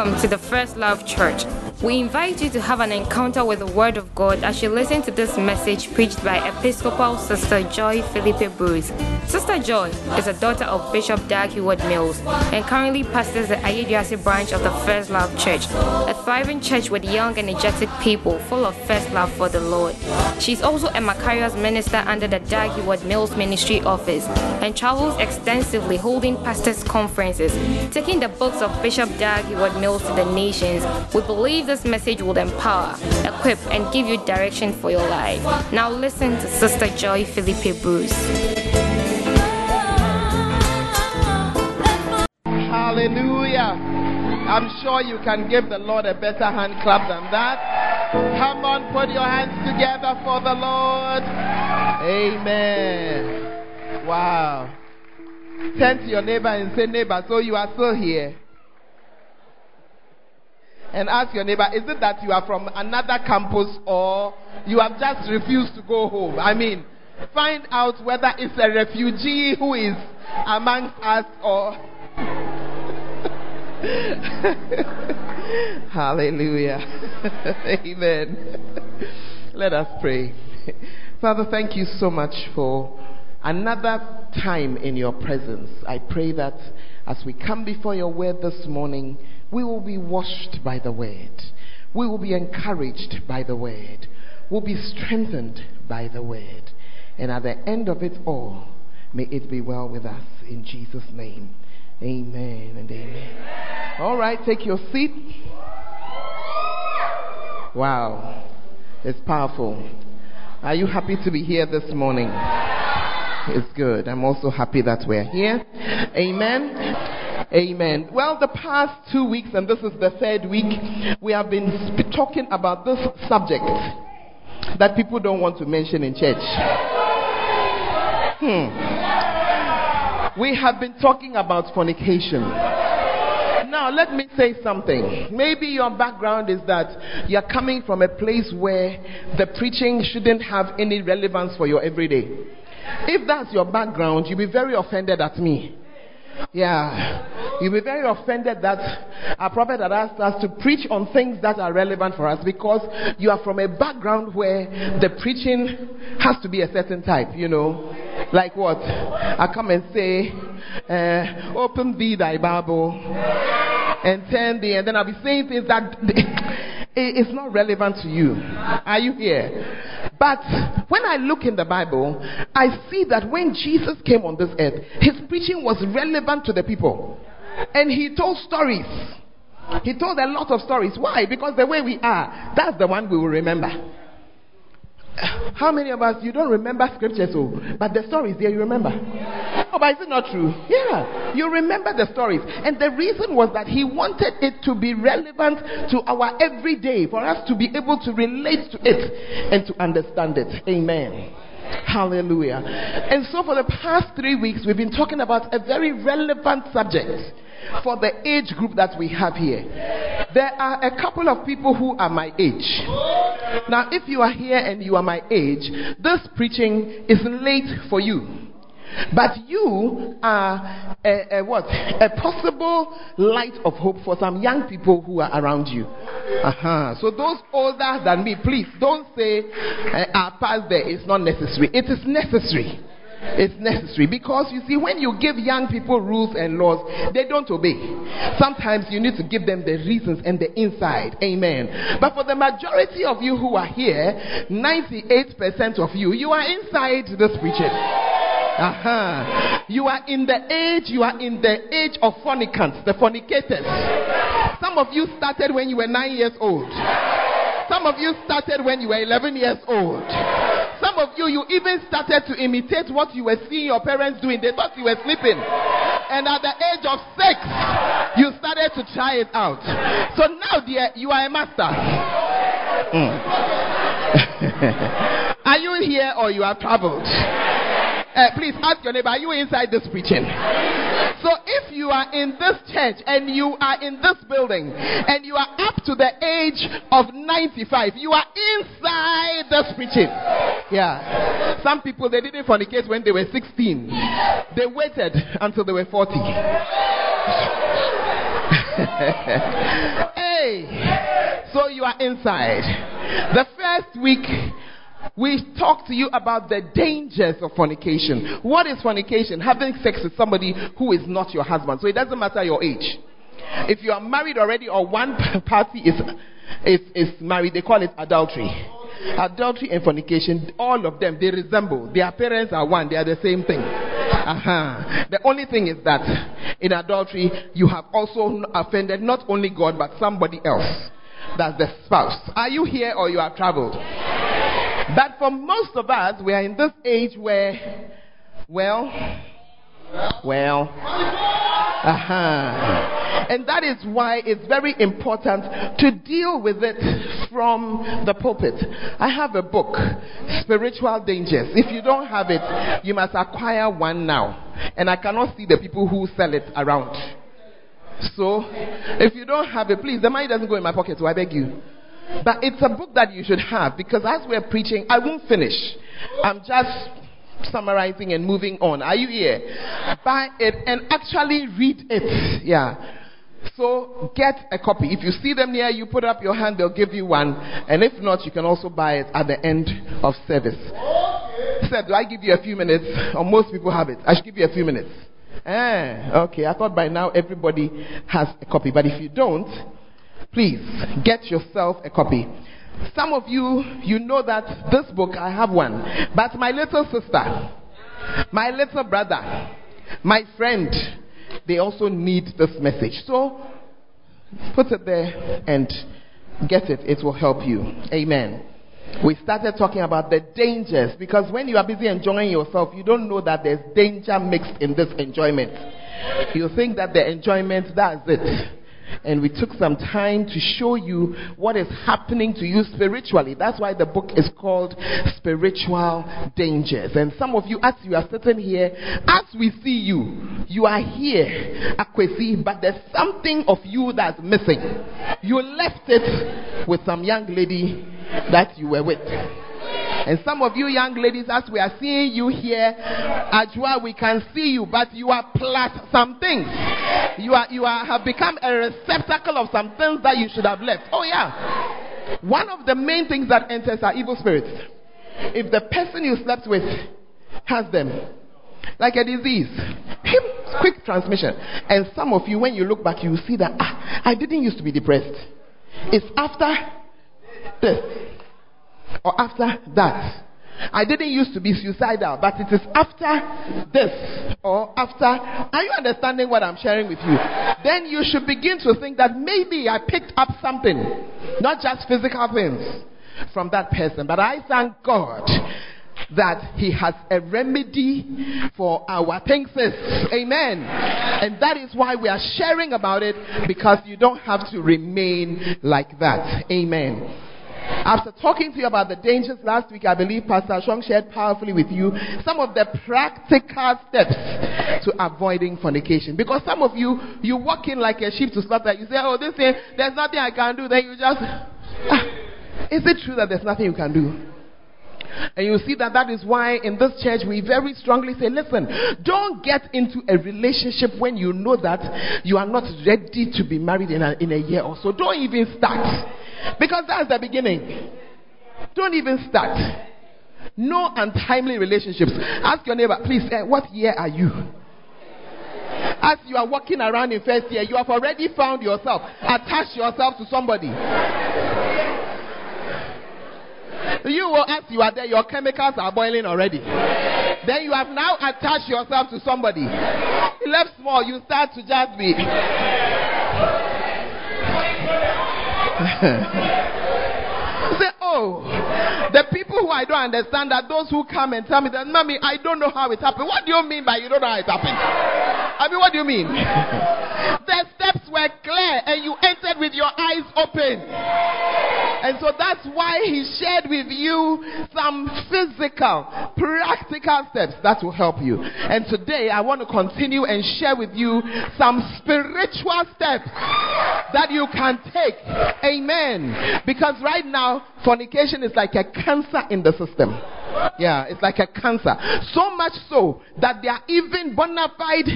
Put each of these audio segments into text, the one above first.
welcome to the First Love Church. We invite you to have an encounter with the Word of God as you listen to this message preached by Episcopal Sister Joy Philippe Bruce. Sister Joy is a daughter of Bishop Dag Heward Mills and currently pastors the Ayeduase branch of the First Love Church, a thriving church with young, and energetic people full of first love for the Lord. She's also a Macarius minister under the Dag Heward Mills Ministry Office and travels extensively holding pastors' conferences, taking the books of Bishop Dag Heward Mills to the nations. We believe this message will empower, equip, and give you direction for your life. Now listen to Sister Joy Philippe Bruce. Hallelujah. I'm sure you can give the Lord a better hand clap than that. Come on, put your hands together for the Lord. Amen. Wow. Turn to your neighbor and say, Neighbor, so you are still here and ask your neighbor, is it that you are from another campus or you have just refused to go home? I mean, find out whether it's a refugee who is amongst us or. Hallelujah. Amen. Let us pray. Father, thank you so much for another time in your presence. I pray that as we come before your word this morning, we will be washed by the word. We will be encouraged by the word. We'll be strengthened by the word. And at the end of it all, may it be well with us in Jesus' name. Amen and amen. All right, take your seat. Wow, it's powerful. Are you happy to be here this morning? It's good. I'm also happy that we're here. Amen. Amen. Well, the past two weeks, and this is the third week, we have been sp- talking about this subject that people don't want to mention in church. Hmm. We have been talking about fornication. Now, let me say something. Maybe your background is that you're coming from a place where the preaching shouldn't have any relevance for your everyday. If that's your background, you'll be very offended at me. Yeah. You'll be very offended that a prophet had asked us to preach on things that are relevant for us because you are from a background where the preaching has to be a certain type, you know. Like what? I come and say, uh, open thee thy Bible and turn thee, and then I'll be saying things that it's not relevant to you. Are you here? But when I look in the Bible, I see that when Jesus came on this earth, his preaching was relevant to the people. And he told stories. He told a lot of stories. Why? Because the way we are, that's the one we will remember. How many of us you don't remember scriptures, so oh, but the stories there you remember? Oh, but is it not true? Yeah, you remember the stories, and the reason was that he wanted it to be relevant to our everyday, for us to be able to relate to it and to understand it. Amen. Hallelujah. And so, for the past three weeks, we've been talking about a very relevant subject for the age group that we have here. There are a couple of people who are my age. Now, if you are here and you are my age, this preaching is late for you. But you are a, a, what? A possible light of hope for some young people who are around you. Uh-huh. So those older than me, please don't say uh, our past there is not necessary. It is necessary. It's necessary because you see, when you give young people rules and laws, they don't obey. Sometimes you need to give them the reasons and the inside. Amen. But for the majority of you who are here, 98% of you, you are inside this preaching. Uh-huh. You are in the age, you are in the age of fornicants, the fornicators. Some of you started when you were nine years old. Some of you started when you were 11 years old. Some of you, you even started to imitate what you were seeing your parents doing. They thought you were sleeping. And at the age of six, you started to try it out. So now, dear, you are a master. Mm. are you here or you have traveled? Uh, please ask your neighbor, are you inside this preaching? So if you are in this church and you are in this building and you are up to the age of 95, you are inside this preaching. Yeah. Some people, they didn't fornicate when they were 16. They waited until they were 40. hey, so you are inside. The first week, we talked to you about the dangers of fornication. What is fornication? Having sex with somebody who is not your husband. So it doesn't matter your age. If you are married already or one party is, is, is married, they call it adultery. Adultery and fornication, all of them, they resemble. Their parents are one, they are the same thing. Uh-huh. The only thing is that in adultery, you have also offended not only God but somebody else. That's the spouse. Are you here or you have traveled? But for most of us, we are in this age where, well, well, uh-huh. And that is why it's very important to deal with it from the pulpit. I have a book, Spiritual Dangers. If you don't have it, you must acquire one now. And I cannot see the people who sell it around. So, if you don't have it, please, the money doesn't go in my pocket, so I beg you. But it's a book that you should have because as we're preaching, I won't finish. I'm just summarizing and moving on. Are you here? Buy it and actually read it. Yeah. So get a copy. If you see them near you, put up your hand, they'll give you one. And if not, you can also buy it at the end of service. Said, do I give you a few minutes? Or most people have it. I should give you a few minutes. Ah, okay. I thought by now everybody has a copy. But if you don't, please get yourself a copy. Some of you, you know that this book, I have one. But my little sister, my little brother, my friend, they also need this message. So put it there and get it. It will help you. Amen. We started talking about the dangers because when you are busy enjoying yourself, you don't know that there's danger mixed in this enjoyment. You think that the enjoyment, that's it and we took some time to show you what is happening to you spiritually. That's why the book is called Spiritual Dangers. And some of you, as you are sitting here, as we see you, you are here, Akwesi, but there's something of you that's missing. You left it with some young lady that you were with. And some of you young ladies, as we are seeing you here, Ajua, we can see you, but you are plus some things. You are you are have become a receptacle of some things that you should have left. Oh yeah. One of the main things that enters are evil spirits. If the person you slept with has them, like a disease, quick transmission. And some of you, when you look back, you see that ah, I didn't used to be depressed. It's after this or after that. I didn't used to be suicidal, but it is after this or after. Are you understanding what I'm sharing with you? Then you should begin to think that maybe I picked up something, not just physical things from that person, but I thank God that he has a remedy for our things. Amen. And that is why we are sharing about it because you don't have to remain like that. Amen. After talking to you about the dangers last week, I believe Pastor Shong shared powerfully with you some of the practical steps to avoiding fornication. Because some of you, you walk in like a sheep to slaughter. You say, oh, this thing, there's nothing I can do. Then you just, ah, is it true that there's nothing you can do? And you see that that is why in this church we very strongly say, listen, don't get into a relationship when you know that you are not ready to be married in a, in a year or so. Don't even start. Because that's the beginning. Don't even start. No untimely relationships. Ask your neighbor, please, uh, what year are you? As you are walking around in first year, you have already found yourself, attached yourself to somebody. You will, as you are there, your chemicals are boiling already. Then you have now attached yourself to somebody. Left small, you start to just be. Say, oh, the people who I don't understand are those who come and tell me that, Mommy, I don't know how it happened. What do you mean by you don't know how it happened? I mean, what do you mean? the steps were clear and you entered with your eyes open. And so that's why he shared with you some physical, practical steps that will help you. And today I want to continue and share with you some spiritual steps that you can take. Amen. Because right now, fornication is like a cancer in the system. Yeah, it's like a cancer. So much so that there are even bona fide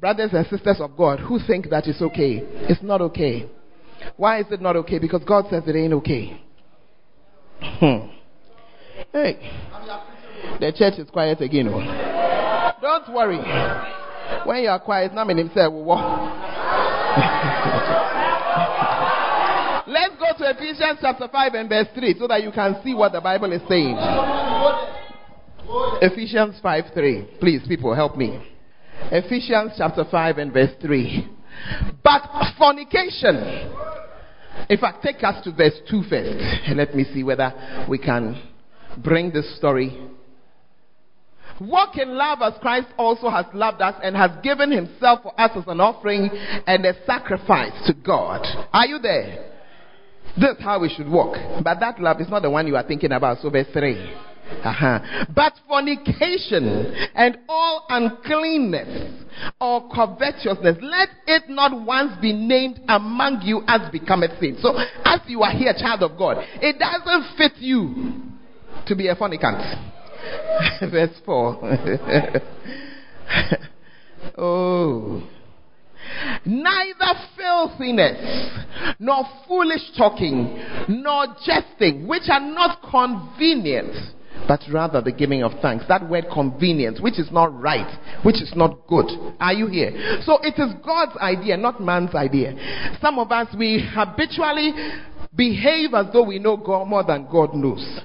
brothers and sisters of God who think that it's okay. It's not okay. Why is it not okay? Because God says it ain't okay. Hmm. Hey, the church is quiet again. Oh. Don't worry. When you are quiet, not himself will walk. Let's go to Ephesians chapter 5 and verse 3 so that you can see what the Bible is saying. Ephesians 5 3. Please, people, help me. Ephesians chapter 5 and verse 3. But fornication. In fact, take us to verse 2 first. Let me see whether we can bring this story. Walk in love as Christ also has loved us and has given himself for us as an offering and a sacrifice to God. Are you there? This is how we should walk. But that love is not the one you are thinking about. So, verse 3. Uh-huh. But fornication and all uncleanness or covetousness, let it not once be named among you as becometh sin. So, as you are here, child of God, it doesn't fit you to be a fornicant. Verse 4. oh. Neither filthiness, nor foolish talking, nor jesting, which are not convenient but rather the giving of thanks. That word convenience, which is not right, which is not good. Are you here? So it is God's idea, not man's idea. Some of us, we habitually behave as though we know God more than God knows.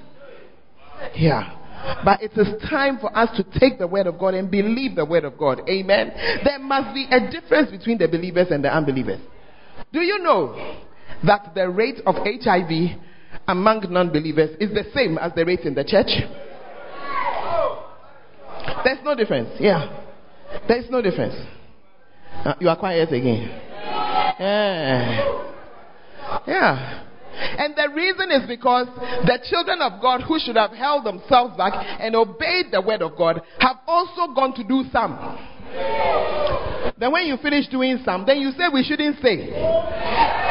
Yeah. But it is time for us to take the word of God and believe the word of God. Amen. There must be a difference between the believers and the unbelievers. Do you know that the rate of HIV among non believers is the same as the rate in the church? There's no difference. Yeah. There's no difference. Uh, you are quiet again. Yeah. Yeah. And the reason is because the children of God who should have held themselves back and obeyed the word of God have also gone to do some. Then when you finish doing some, then you say we shouldn't say.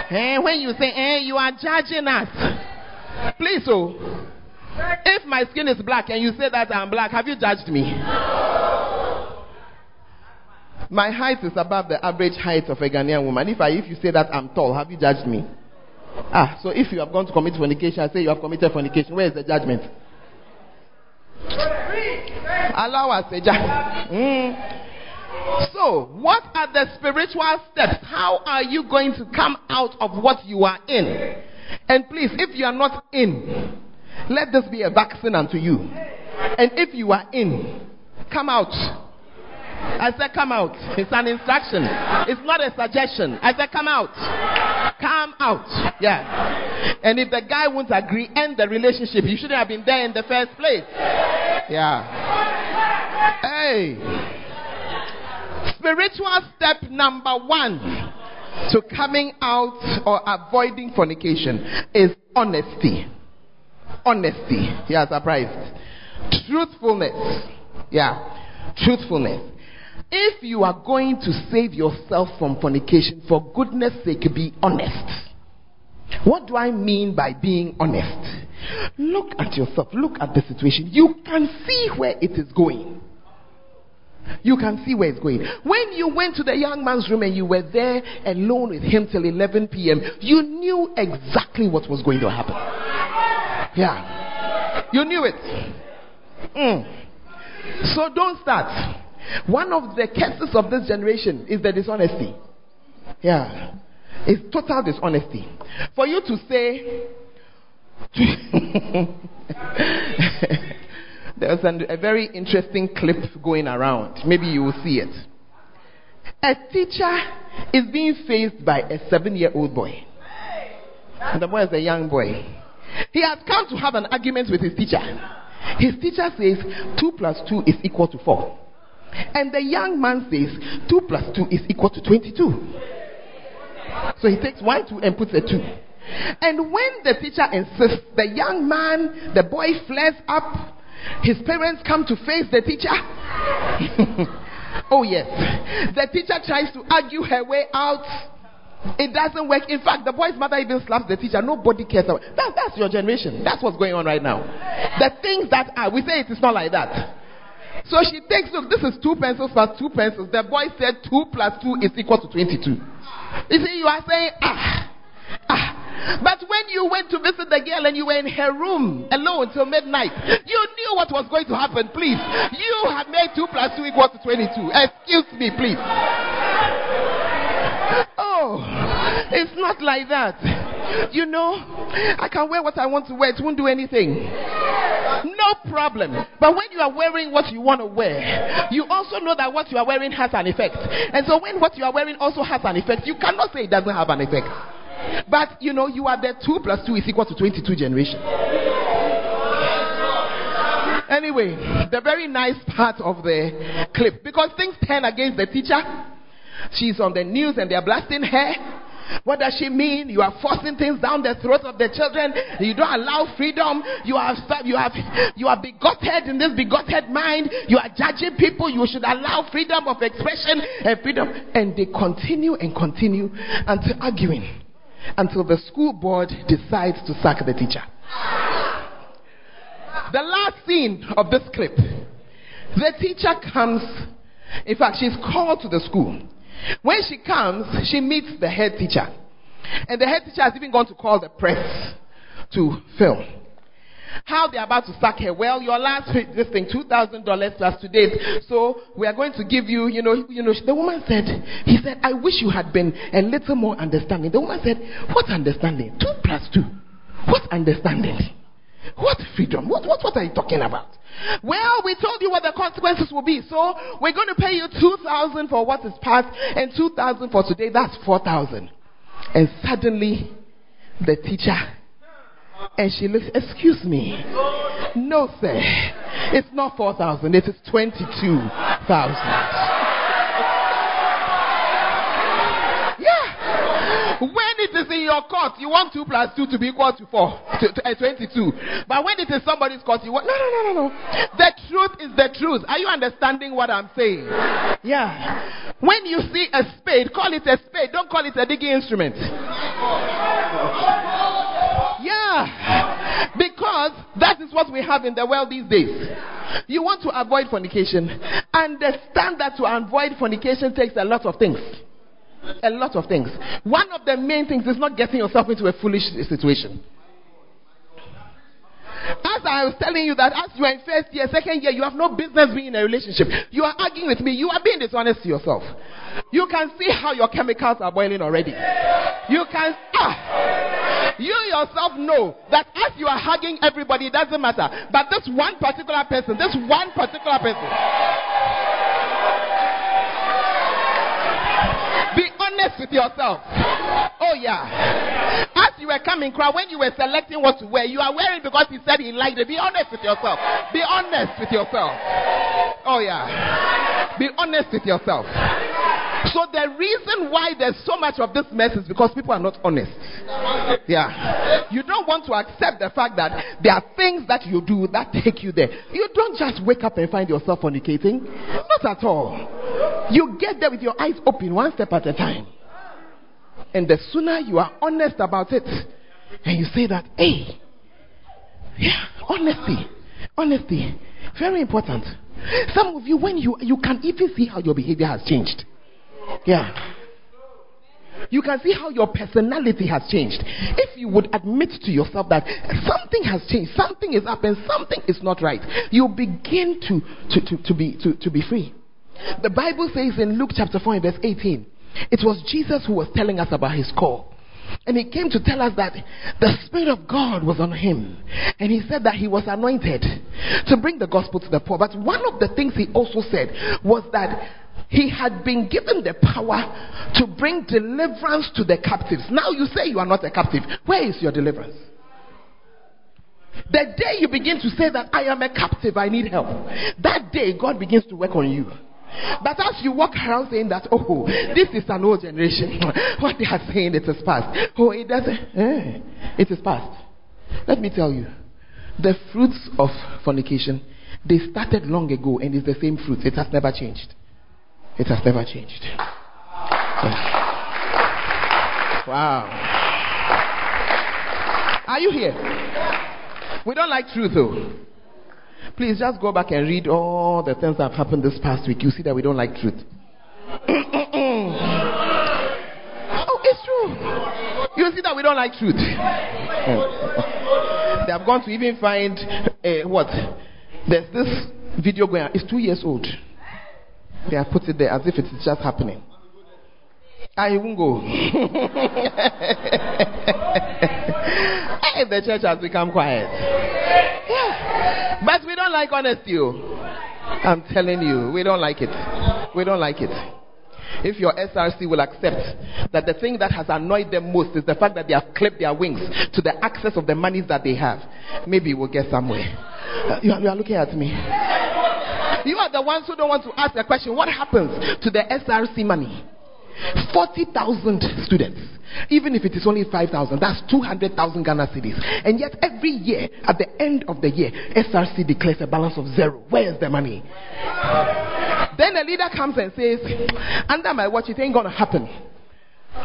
And when you say, eh, you are judging us. Please, so, oh, if my skin is black and you say that I'm black, have you judged me? My height is above the average height of a Ghanaian woman. If I, if you say that I'm tall, have you judged me? Ah, so if you have gone to commit fornication, I say you have committed fornication. Where is the judgment? Allow us a judge. Mm. So, what are the spiritual steps? How are you going to come out of what you are in? And please, if you are not in, let this be a vaccine unto you. And if you are in, come out. I said, come out. It's an instruction. It's not a suggestion. I said, come out. Come out. Yeah. And if the guy won't agree, end the relationship. You shouldn't have been there in the first place. Yeah. Hey. Spiritual step number one to coming out or avoiding fornication is honesty. Honesty. You yeah, are surprised. Truthfulness. Yeah. Truthfulness. If you are going to save yourself from fornication, for goodness sake, be honest. What do I mean by being honest? Look at yourself, look at the situation. You can see where it is going. You can see where it's going. When you went to the young man's room and you were there alone with him till 11 p.m., you knew exactly what was going to happen. Yeah. You knew it. Mm. So don't start. One of the curses of this generation is the dishonesty. Yeah. It's total dishonesty. For you to say, There's an, a very interesting clip going around. Maybe you will see it. A teacher is being faced by a seven year old boy. And the boy is a young boy. He has come to have an argument with his teacher. His teacher says 2 plus 2 is equal to 4. And the young man says 2 plus 2 is equal to 22. So he takes 1 2 and puts a 2. And when the teacher insists, the young man, the boy flares up his parents come to face the teacher. oh, yes. The teacher tries to argue her way out. It doesn't work. In fact, the boy's mother even slaps the teacher. Nobody cares about that. That's your generation. That's what's going on right now. The things that are, we say it is not like that. So she takes, look, this is two pencils plus two pencils. The boy said two plus two is equal to 22. You see, you are saying, ah, ah. But when you went to visit the girl and you were in her room alone till midnight, you knew what was going to happen. Please, you have made 2 plus 2 equal to 22. Excuse me, please. Oh, it's not like that. You know, I can wear what I want to wear, it won't do anything. No problem. But when you are wearing what you want to wear, you also know that what you are wearing has an effect. And so when what you are wearing also has an effect, you cannot say it doesn't have an effect. But you know, you are the 2 plus 2 is equal to 22 generation. Anyway, the very nice part of the clip, because things turn against the teacher. She's on the news and they're blasting her. What does she mean? You are forcing things down the throats of the children. You don't allow freedom. You have you have you are bigoted in this bigoted mind. You are judging people. You should allow freedom of expression and freedom. And they continue and continue until arguing until the school board decides to sack the teacher. The last scene of this clip, the teacher comes. In fact, she's called to the school. When she comes, she meets the head teacher. And the head teacher has even gone to call the press to film. How they're about to sack her. Well, your last this thing, two thousand dollars plus to date. So we are going to give you, you know, you know. The woman said, he said, I wish you had been a little more understanding. The woman said, What understanding? Two plus two. What understanding? What freedom? What, what, what are you talking about? Well, we told you what the consequences will be. So we're going to pay you 2000 for what is past and 2000 for today. That's 4000 And suddenly, the teacher, and she looks, excuse me. No, sir. It's not 4000 it is 22000 Yeah. When it is in your court, you want 2 plus 2 to be equal to 4, to, to, uh, 22. But when it is somebody's court, you want. No, no, no, no, no. The truth is the truth. Are you understanding what I'm saying? Yeah. When you see a spade, call it a spade. Don't call it a digging instrument. Because that is what we have in the world these days. You want to avoid fornication. Understand that to avoid fornication takes a lot of things. A lot of things. One of the main things is not getting yourself into a foolish situation. As I was telling you that as you are in first year, second year, you have no business being in a relationship. You are arguing with me. You are being dishonest to yourself. You can see how your chemicals are boiling already. You can ah, you yourself know that as you are hugging everybody, it doesn't matter. But this one particular person, this one particular person. Be honest with yourself. Oh, yeah. As you were coming, crowd, when you were selecting what to wear, you are wearing because he said he liked it. Be honest with yourself. Be honest with yourself. Oh, yeah. Be honest with yourself. So the reason why there's so much of this mess is because people are not honest. Yeah. You don't want to accept the fact that there are things that you do that take you there. You don't just wake up and find yourself fornicating. Not at all. You get there with your eyes open, one step at a time. And the sooner you are honest about it, and you say that, hey, yeah, honesty, honesty, very important. Some of you, when you you can even see how your behavior has changed. Yeah. You can see how your personality has changed. If you would admit to yourself that something has changed, something is up, and something is not right, you begin to, to, to, to, be, to, to be free. The Bible says in Luke chapter 4 and verse 18, it was Jesus who was telling us about his call. And he came to tell us that the Spirit of God was on him. And he said that he was anointed to bring the gospel to the poor. But one of the things he also said was that he had been given the power to bring deliverance to the captives. Now you say you are not a captive. Where is your deliverance? The day you begin to say that I am a captive, I need help, that day God begins to work on you. But as you walk around saying that, oh, this is an old generation, what they are saying it is past. Oh, it doesn't. Eh, it is past. Let me tell you, the fruits of fornication, they started long ago and it's the same fruit. It has never changed. It has never changed. Wow. Are you here? We don't like truth though. Please just go back and read all the things that have happened this past week. You see that we don't like truth. oh, it's true. You see that we don't like truth. they have gone to even find uh, what? There's this video going on. It's two years old. They have put it there as if it is just happening. I won't go. the church has become quiet. Yeah. But we don't like honesty. Oh. I'm telling you, we don't like it. We don't like it. If your SRC will accept that the thing that has annoyed them most is the fact that they have clipped their wings to the access of the monies that they have, maybe we'll get somewhere. Uh, you, are, you are looking at me. You are the ones who don't want to ask the question what happens to the SRC money? 40,000 students. Even if it is only 5,000, that's 200,000 Ghana cedis. And yet, every year, at the end of the year, SRC declares a balance of zero. Where is the money? Then a leader comes and says, Under my watch, it ain't going to happen.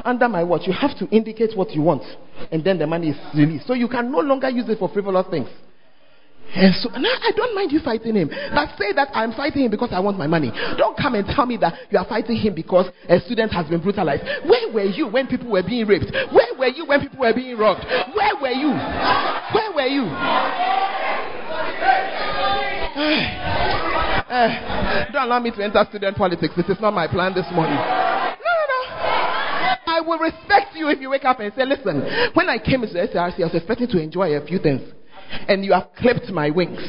Under my watch, you have to indicate what you want, and then the money is released. So you can no longer use it for frivolous things. And so now I don't mind you fighting him. But say that I'm fighting him because I want my money. Don't come and tell me that you are fighting him because a student has been brutalized. Where were you when people were being raped? Where were you when people were being robbed? Where were you? Where were you? Uh, don't allow me to enter student politics. This is not my plan this morning. No, no, no. I will respect you if you wake up and say, listen, when I came into the SRC, I was expecting to enjoy a few things and you have clipped my wings.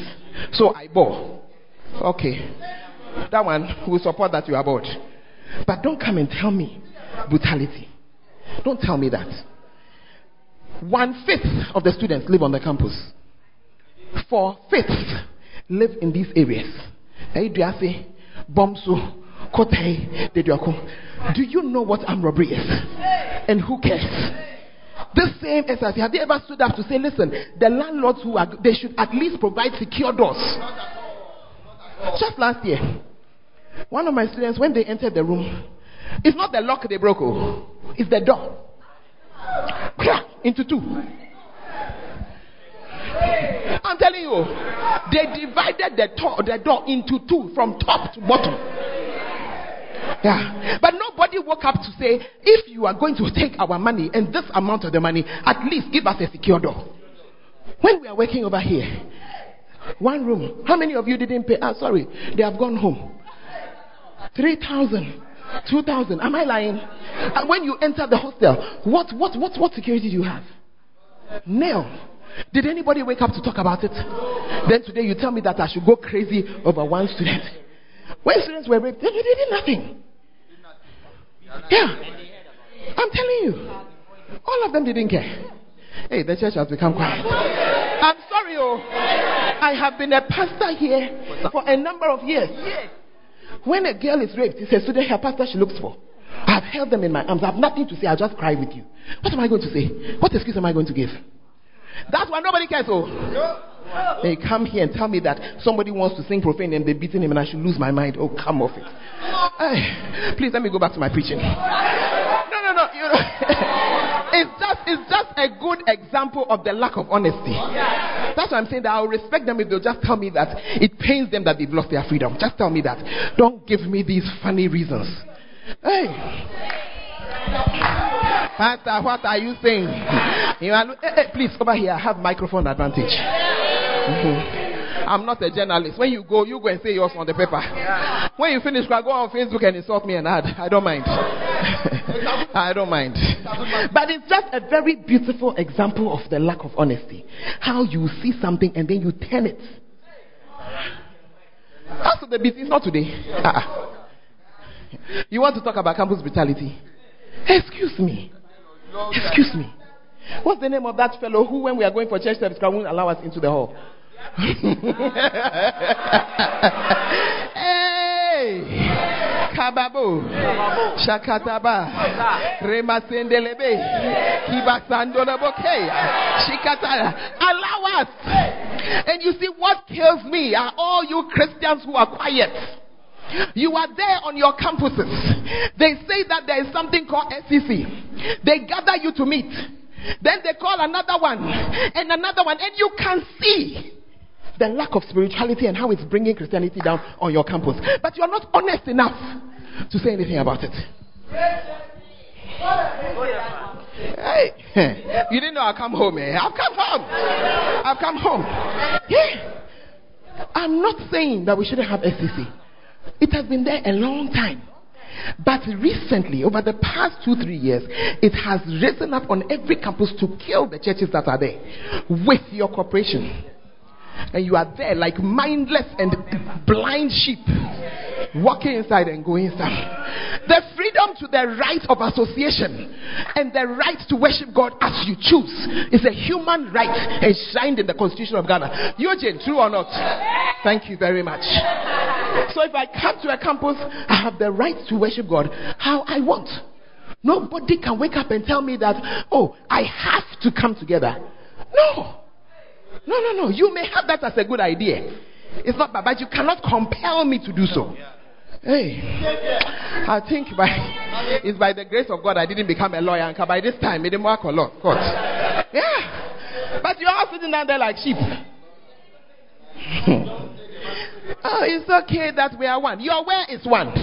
So I bore. Okay. That one will support that you are bored. But don't come and tell me brutality. Don't tell me that. One fifth of the students live on the campus. Four fifths live in these areas. Do you know what armed robbery is? And who cares? This same SRC, have they ever stood up to say, listen, the landlords who are, they should at least provide secure doors? Just last year, one of my students, when they entered the room, it's not the lock they broke, oh, it's the door. Into two. I'm telling you, they divided the, to- the door into two from top to bottom. Yeah. But nobody woke up to say, if you are going to take our money and this amount of the money, at least give us a secure door. When we are working over here, one room, how many of you didn't pay? Ah, sorry, they have gone home. 3,000, 2,000. Am I lying? And when you enter the hostel, what, what, what, what security do you have? Nail. Did anybody wake up to talk about it? Then today you tell me that I should go crazy over one student. When students were raped, they did nothing. Yeah. I'm telling you. All of them didn't care. Hey, the church has become quiet. I'm sorry, oh. I have been a pastor here for a number of years. When a girl is raped, it's a student her pastor she looks for. I've held them in my arms. I have nothing to say. I'll just cry with you. What am I going to say? What excuse am I going to give? That's why nobody cares. Oh. They come here and tell me that somebody wants to sing profane and they're beating him and I should lose my mind. Oh, come off it. Hey, please let me go back to my preaching. No, no, no. You know, it's just it's just a good example of the lack of honesty. That's why I'm saying that I'll respect them if they'll just tell me that it pains them that they've lost their freedom. Just tell me that. Don't give me these funny reasons. Hey. Pastor, what are you saying? You are, hey, eh, eh, hey, please, over here. I have microphone advantage. Mm-hmm. I'm not a journalist. When you go, you go and say yours on the paper. Yeah. When you finish, go on Facebook and insult me and add. I don't mind. I don't mind. But it's just a very beautiful example of the lack of honesty. How you see something and then you turn it. That's the business, not today. Uh-uh. You want to talk about campus brutality? Excuse me. Excuse me. What's the name of that fellow who, when we are going for church service, won't allow us into the hall? Hey! Kababo, Shakataba, Remasendelebe, Kibasandolaboke, Shikatara. Allow us. And you see, what kills me are all you Christians who are quiet. You are there on your campuses. They say that there is something called SCC. They gather you to meet. Then they call another one and another one, and you can see the lack of spirituality and how it's bringing Christianity down on your campus. But you're not honest enough to say anything about it. Hey, you didn't know I'll come home, eh? I've come home. I've come home. Yeah. I'm not saying that we shouldn't have SCC. It has been there a long time. But recently, over the past two, three years, it has risen up on every campus to kill the churches that are there with your cooperation. And you are there like mindless and blind sheep, walking inside and going inside. The freedom to the right of association and the right to worship God as you choose is a human right enshrined in the Constitution of Ghana. Eugene, true or not? Thank you very much. So if I come to a campus, I have the right to worship God how I want. Nobody can wake up and tell me that, oh, I have to come together. No. No, no, no. You may have that as a good idea. It's not bad, but you cannot compel me to do so. Hey, I think by it's by the grace of God I didn't become a lawyer, and by this time it didn't work a lot. Court. Yeah, but you're all sitting down there like sheep. oh, it's okay that we are one. Your wear is one.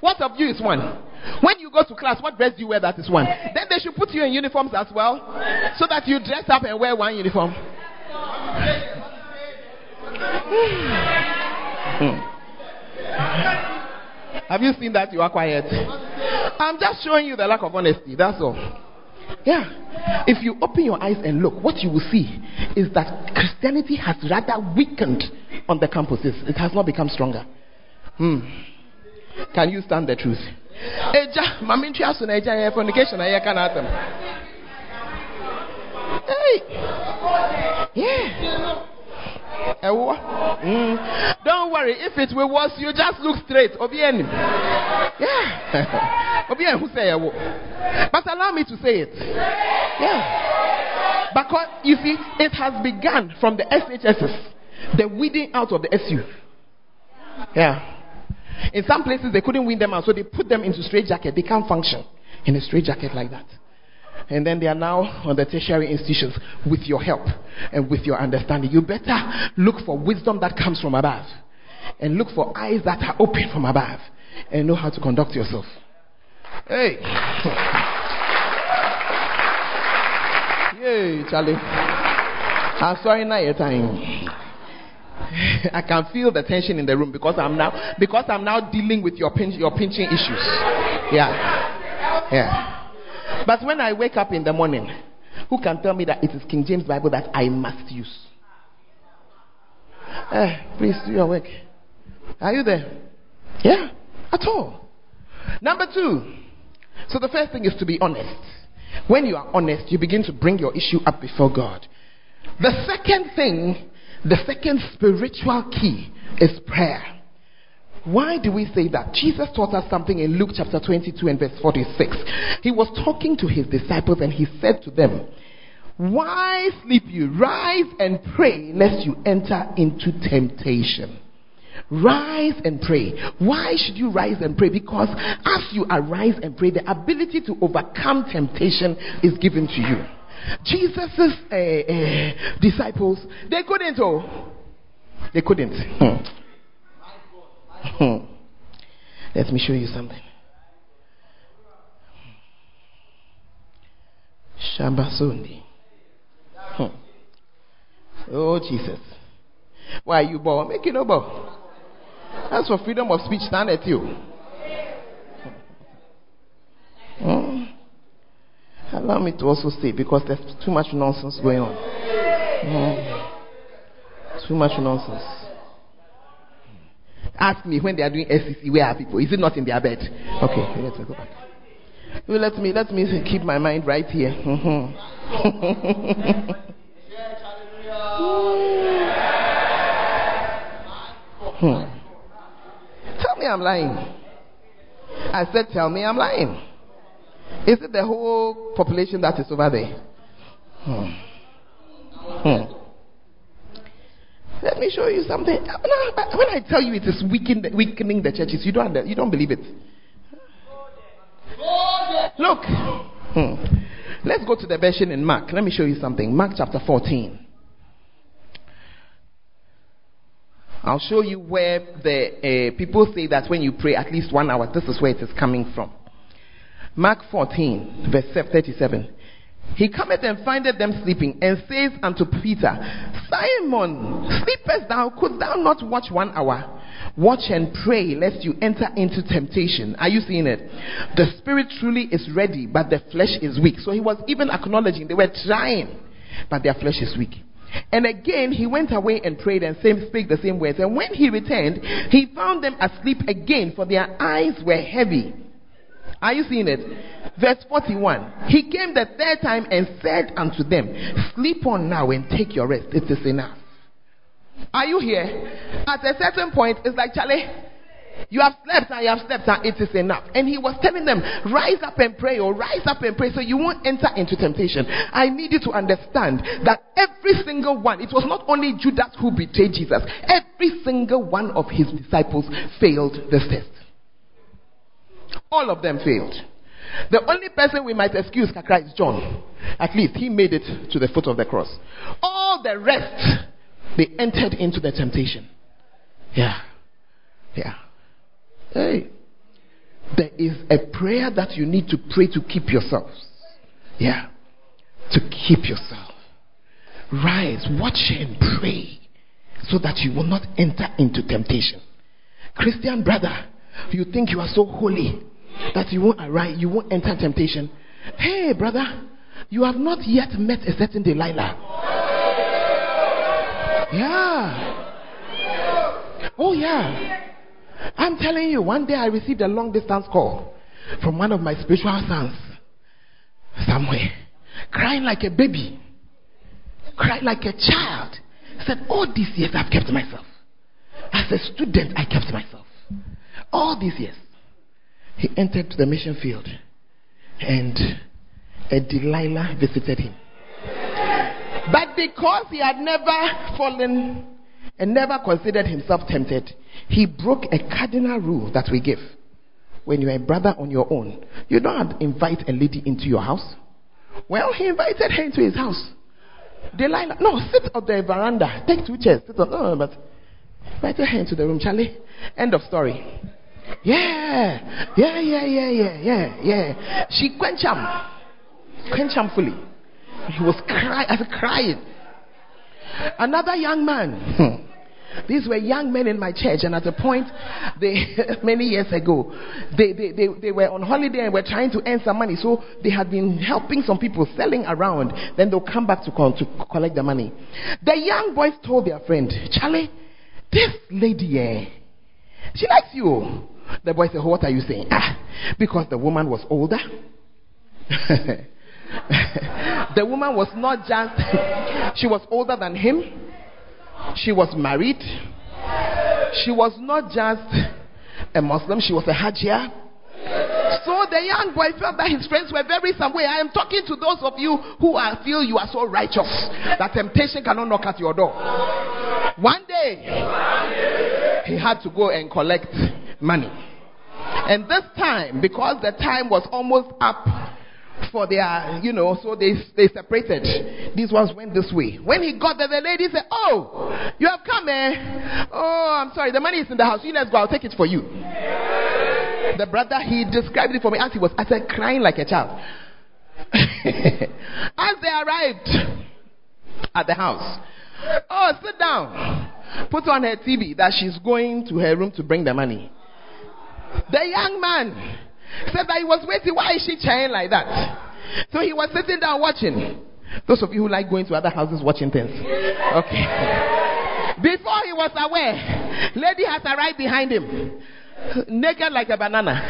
What of you is one? When you go to class, what dress do you wear that is one? Then they should put you in uniforms as well, so that you dress up and wear one uniform. Hmm. Have you seen that you are quiet? I'm just showing you the lack of honesty. That's all. Yeah. If you open your eyes and look, what you will see is that Christianity has rather weakened on the campuses. It has not become stronger. Hmm. Can you stand the truth? Eja fornication can. Hey. Yeah. Mm. Don't worry, if it will was you just look straight. Obien. Yeah. Obien who say But allow me to say it. Yeah. Because you see, it has begun from the SHSs, the weeding out of the SU. Yeah. In some places they couldn't win them out, so they put them into straight jacket. They can't function in a straight jacket like that. And then they are now on the tertiary institutions with your help and with your understanding. You better look for wisdom that comes from above and look for eyes that are open from above and know how to conduct yourself. Hey. Yay, Charlie. I'm sorry, not your time. I can feel the tension in the room because I'm now because I'm now dealing with your pinch, your pinching issues. Yeah, yeah. But when I wake up in the morning, who can tell me that it is King James Bible that I must use? Eh, please do your work. Are you there? Yeah, at all. Number two. So the first thing is to be honest. When you are honest, you begin to bring your issue up before God. The second thing, the second spiritual key is prayer. Why do we say that? Jesus taught us something in Luke chapter 22 and verse 46. He was talking to his disciples and he said to them, Why sleep you? Rise and pray lest you enter into temptation. Rise and pray. Why should you rise and pray? Because as you arise and pray, the ability to overcome temptation is given to you. Jesus' uh, uh, disciples, they couldn't, oh, they couldn't. Hmm. Hmm. Let me show you something. Shambasundi. Hmm. Oh, Jesus. Why are you born? Make it no bow. That's for freedom of speech. Stand at you. Hmm. Allow me to also say because there's too much nonsense going on. Hmm. Too much nonsense ask me when they are doing SCC, where are people? Is it not in their bed? Okay, let's go back. let me let me keep my mind right here. Tell me I'm lying. I said, tell me I'm lying. Is it the whole population that is over there? Hmm. Hmm. Let me show you something. When I tell you it is weakening, weakening the churches, you don't, you don't believe it. Look. Hmm. Let's go to the version in Mark. Let me show you something. Mark chapter 14. I'll show you where the uh, people say that when you pray at least one hour, this is where it is coming from. Mark 14, verse 37. He cometh and findeth them sleeping, and says unto Peter, Simon, sleepest thou? Could thou not watch one hour? Watch and pray, lest you enter into temptation. Are you seeing it? The spirit truly is ready, but the flesh is weak. So he was even acknowledging they were trying, but their flesh is weak. And again, he went away and prayed and same, spake the same words. And when he returned, he found them asleep again, for their eyes were heavy. Are you seeing it? Verse 41. He came the third time and said unto them, Sleep on now and take your rest. It is enough. Are you here? At a certain point, it's like, Charlie, you have slept and you have slept and it is enough. And he was telling them, rise up and pray or rise up and pray so you won't enter into temptation. I need you to understand that every single one, it was not only Judas who betrayed Jesus, every single one of his disciples failed the test. All of them failed. The only person we might excuse Kakra is John. At least he made it to the foot of the cross. All the rest, they entered into the temptation. Yeah. Yeah. Hey, there is a prayer that you need to pray to keep yourselves. Yeah. To keep yourself. Rise, watch and pray so that you will not enter into temptation. Christian brother, you think you are so holy that you won't arise, you won't enter temptation. Hey, brother, you have not yet met a certain Delilah. Yeah. Oh, yeah. I'm telling you, one day I received a long distance call from one of my spiritual sons somewhere, crying like a baby, crying like a child. Said, All these years I've kept myself. As a student, I kept myself. All these years. He entered the mission field and a Delilah visited him. But because he had never fallen and never considered himself tempted, he broke a cardinal rule that we give. When you're a brother on your own, you don't invite a lady into your house. Well, he invited her into his house. Delilah, no, sit on the veranda. Take two chairs. Sit on, no, no, but invited her into the room. Charlie, end of story. Yeah, yeah, yeah, yeah, yeah, yeah, yeah. She quenched him, quenched him fully. He was crying, I was crying. Another young man. Hmm. These were young men in my church, and at a point, they many years ago, they, they, they, they were on holiday and were trying to earn some money. So they had been helping some people selling around. Then they'll come back to, to collect the money. The young boys told their friend, Charlie, this lady, eh, she likes you. The boy said, What are you saying? Ah, because the woman was older. the woman was not just, she was older than him, she was married, she was not just a Muslim, she was a Hajia. So the young boy felt that his friends were very some way. I am talking to those of you who are, feel you are so righteous that temptation cannot knock at your door. One day, he had to go and collect money. And this time, because the time was almost up for their, you know, so they, they separated. These ones went this way. When he got there, the lady said, Oh, you have come, eh? Oh, I'm sorry, the money is in the house. You let's go, I'll take it for you. The brother, he described it for me as he was, I said, crying like a child. as they arrived at the house, oh, sit down. Put on her TV that she's going to her room to bring the money. The young man said that he was waiting. Why is she crying like that? So he was sitting down watching. Those of you who like going to other houses watching things. Okay. Before he was aware, lady has arrived behind him, naked like a banana.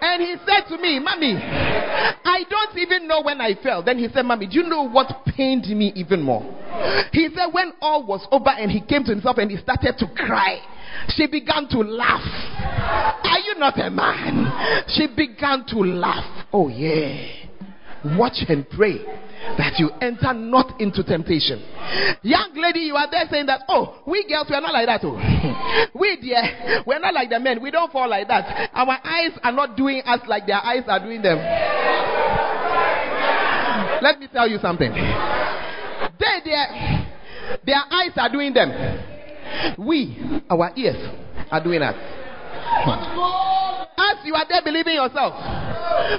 And he said to me, Mommy, I don't even know when I fell. Then he said, Mommy, do you know what pained me even more? He said, When all was over and he came to himself and he started to cry, she began to laugh. Are you not a man? She began to laugh. Oh, yeah. Watch and pray that you enter not into temptation. Young lady, you are there saying that, oh, we girls, we are not like that. Oh. we, dear, we're not like the men. We don't fall like that. Our eyes are not doing us like their eyes are doing them. Let me tell you something. They, dear, Their eyes are doing them. We, our ears, are doing us. As you are there believing yourself,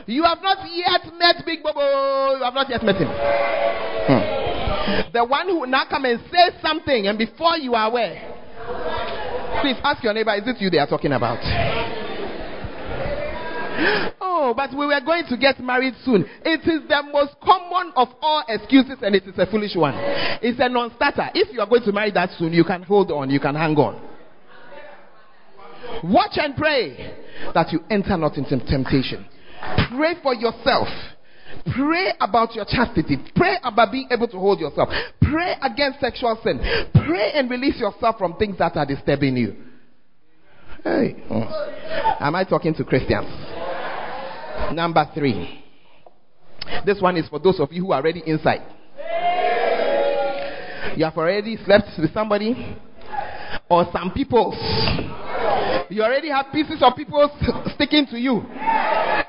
you have not yet met Big Bobo. You have not yet met him. Hmm. The one who will now come and say something, and before you are aware, please ask your neighbor, is it you they are talking about? Oh, but we were going to get married soon. It is the most common of all excuses, and it is a foolish one. It's a non starter. If you are going to marry that soon, you can hold on, you can hang on. Watch and pray that you enter not into temptation. Pray for yourself. Pray about your chastity. Pray about being able to hold yourself. Pray against sexual sin. Pray and release yourself from things that are disturbing you. Hey. Oh. Am I talking to Christians? Number three. This one is for those of you who are already inside. You have already slept with somebody or some people. You already have pieces of people sticking to you.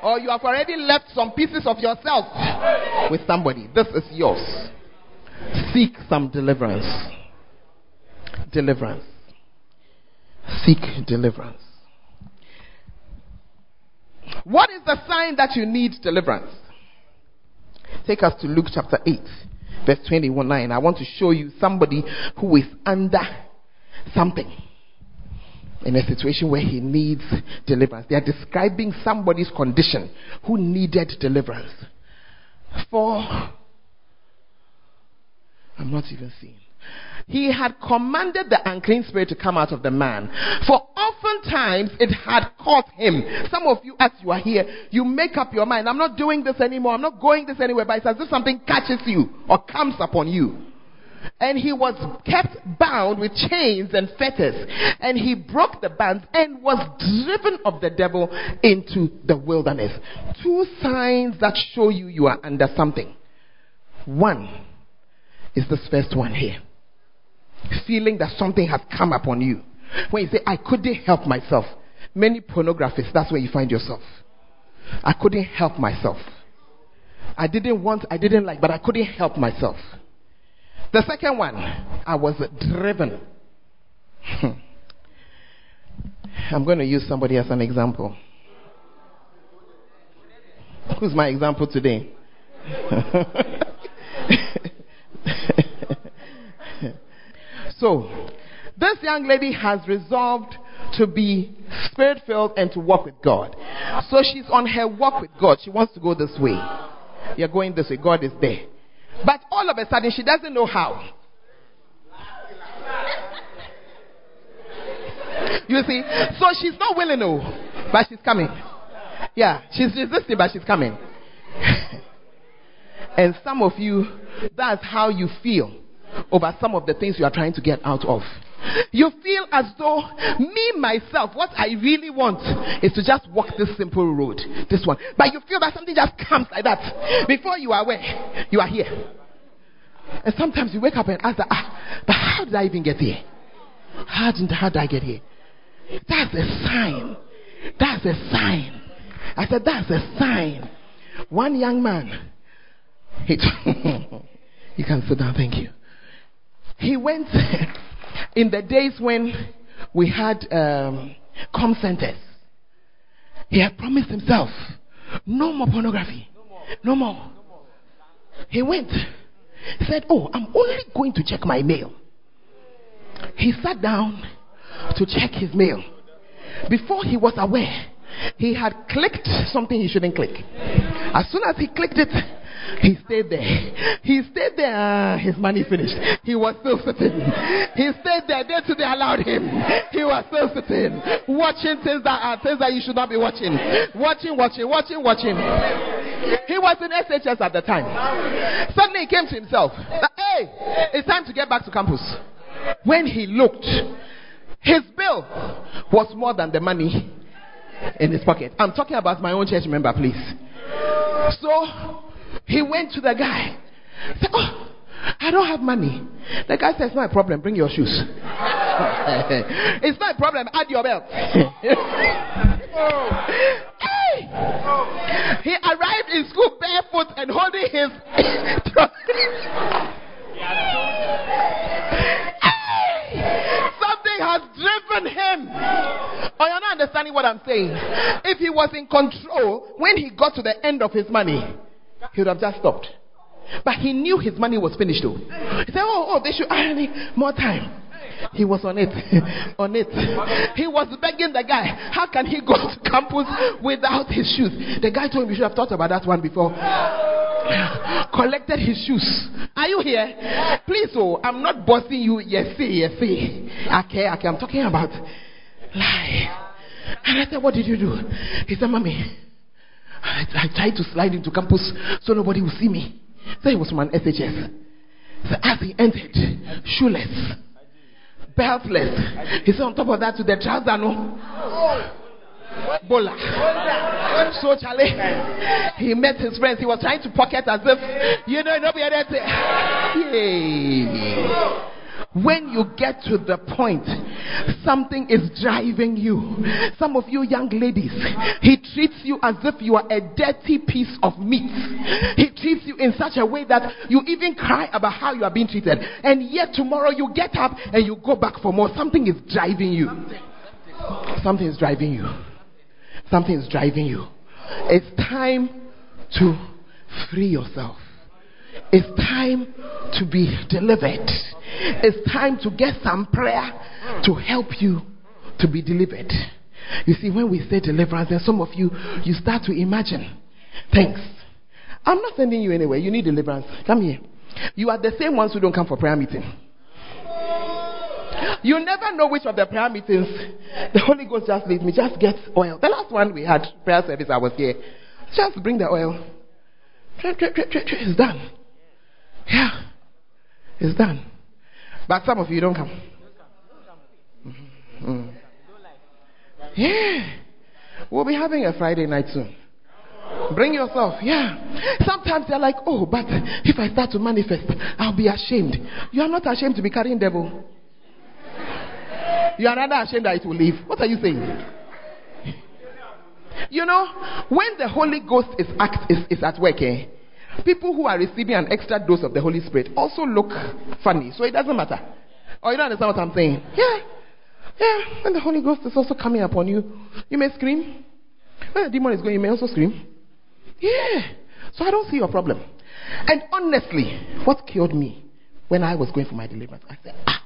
Or you have already left some pieces of yourself with somebody. This is yours. Seek some deliverance. Deliverance. Seek deliverance. What is the sign that you need deliverance? Take us to Luke chapter 8, verse 21 9. I want to show you somebody who is under something in a situation where he needs deliverance. They are describing somebody's condition who needed deliverance. For, I'm not even seeing he had commanded the unclean spirit to come out of the man. For oftentimes it had caught him. Some of you, as you are here, you make up your mind, I'm not doing this anymore, I'm not going this anywhere, but it's as if something catches you or comes upon you. And he was kept bound with chains and fetters. And he broke the bands and was driven of the devil into the wilderness. Two signs that show you you are under something. One is this first one here feeling that something has come upon you. When you say, I couldn't help myself. Many pornographists, that's where you find yourself. I couldn't help myself. I didn't want, I didn't like, but I couldn't help myself. The second one, I was driven. Hmm. I'm going to use somebody as an example. Who's my example today? So, this young lady has resolved to be spirit filled and to walk with God. So she's on her walk with God. She wants to go this way. You're going this way. God is there. But all of a sudden, she doesn't know how. You see? So she's not willing to, but she's coming. Yeah, she's resisting, but she's coming. and some of you, that's how you feel over some of the things you are trying to get out of. You feel as though me, myself, what I really want is to just walk this simple road, this one. But you feel that something just comes like that. Before you are aware, you are here. And sometimes you wake up and ask, ah, but how did I even get here? How did, how did I get here? That's a sign. That's a sign. I said, that's a sign. One young man, he you can sit down, thank you. He went in the days when we had um, com centers. He had promised himself no more pornography. No more. He went. Said, Oh, I'm only going to check my mail. He sat down to check his mail. Before he was aware, he had clicked something he shouldn't click. As soon as he clicked it, he stayed there. He stayed there. Uh, his money finished. He was still sitting. He stayed there. They too they allowed him. He was still sitting, watching things that are things that you should not be watching. Watching, watching, watching, watching. He was in SHS at the time. Suddenly he came to himself. Hey, it's time to get back to campus. When he looked, his bill was more than the money in his pocket. I'm talking about my own church member, please. So he went to the guy. Said, oh, I don't have money. The guy says, It's not a problem. Bring your shoes. it's not a problem. Add your belt. hey! He arrived in school barefoot and holding his. Something has driven him. Are you not understanding what I'm saying. If he was in control, when he got to the end of his money, he would have just stopped. But he knew his money was finished though. He said, Oh, oh, they should add more time. He was on it. on it. He was begging the guy, How can he go to campus without his shoes? The guy told him, You should have thought about that one before. Collected his shoes. Are you here? Please, oh, I'm not bossing you. Yes, see, yes, see. Okay, okay, I'm talking about life. And I said, What did you do? He said, Mommy, I, I tried to slide into campus so nobody would see me. So he was from an SHS. So as he entered, shoeless, beltless. He said on top of that to the trouser, no. Bola. So Charlie, he met his friends. He was trying to pocket as if, you know, nobody had Yay. When you get to the point, something is driving you. Some of you young ladies, he treats you as if you are a dirty piece of meat. He treats you in such a way that you even cry about how you are being treated. And yet tomorrow you get up and you go back for more. Something is driving you. Something is driving you. Something is driving you. It's time to free yourself. It's time to be delivered. It's time to get some prayer to help you to be delivered. You see, when we say deliverance, then some of you, you start to imagine things. I'm not sending you anywhere. You need deliverance. Come here. You are the same ones who don't come for prayer meeting. You never know which of the prayer meetings the Holy Ghost just leads me. Just get oil. The last one we had prayer service, I was here. Just bring the oil. It's done. Yeah. It's done. But some of you don't come. Mm-hmm. Yeah. We'll be having a Friday night soon. Bring yourself. Yeah. Sometimes they're like, oh, but if I start to manifest, I'll be ashamed. You are not ashamed to be carrying devil. You are rather ashamed that it will leave. What are you saying? You know, when the Holy Ghost is, act, is, is at work, eh, People who are receiving an extra dose of the Holy Spirit also look funny, so it doesn't matter. Or you don't understand what I'm saying? Yeah. Yeah. When the Holy Ghost is also coming upon you, you may scream. When the demon is going, you may also scream. Yeah. So I don't see your problem. And honestly, what killed me when I was going for my deliverance, I said, ah,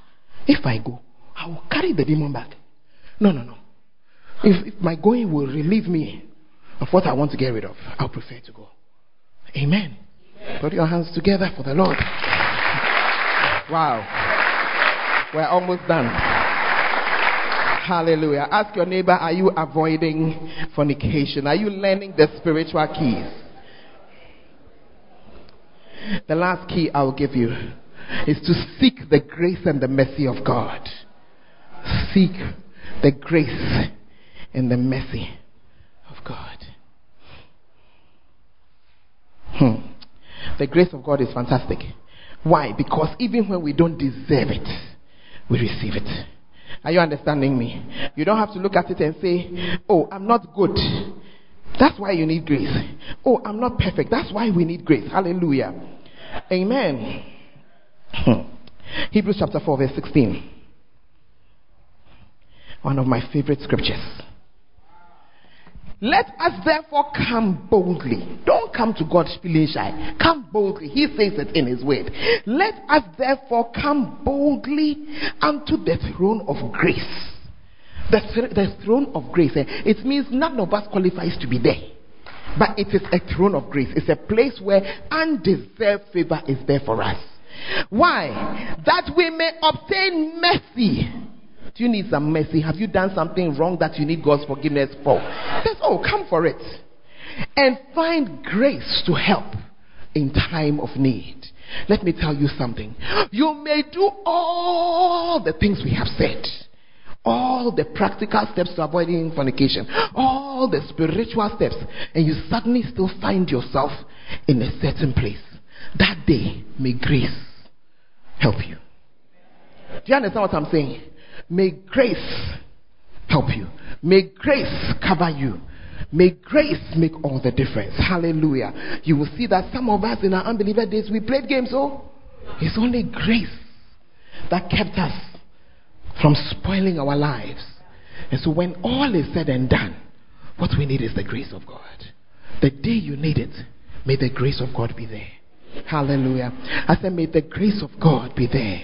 if I go, I will carry the demon back. No, no, no. If, if my going will relieve me of what I want to get rid of, I'll prefer to go. Amen. Put your hands together for the Lord. Wow. We're almost done. Hallelujah. Ask your neighbor, are you avoiding fornication? Are you learning the spiritual keys? The last key I'll give you is to seek the grace and the mercy of God. Seek the grace and the mercy of God. Hmm. The grace of God is fantastic. Why? Because even when we don't deserve it, we receive it. Are you understanding me? You don't have to look at it and say, Oh, I'm not good. That's why you need grace. Oh, I'm not perfect. That's why we need grace. Hallelujah. Amen. Hmm. Hebrews chapter 4, verse 16. One of my favorite scriptures. Let us therefore come boldly. Don't come to God feeling shy. Come boldly. He says it in His word. Let us therefore come boldly unto the throne of grace. The, th- the throne of grace. Eh? It means none of us qualifies to be there. But it is a throne of grace. It's a place where undeserved favor is there for us. Why? That we may obtain mercy do you need some mercy? Have you done something wrong that you need God's forgiveness for? Says, oh, come for it. And find grace to help in time of need. Let me tell you something. You may do all the things we have said, all the practical steps to avoiding fornication, all the spiritual steps, and you suddenly still find yourself in a certain place. That day, may grace help you. Do you understand what I'm saying? May grace help you. May grace cover you. May grace make all the difference. Hallelujah. You will see that some of us in our unbeliever days, we played games, oh. It's only grace that kept us from spoiling our lives. And so when all is said and done, What we need is the grace of God. The day you need it, may the grace of God be there. Hallelujah. I said, may the grace of God be there.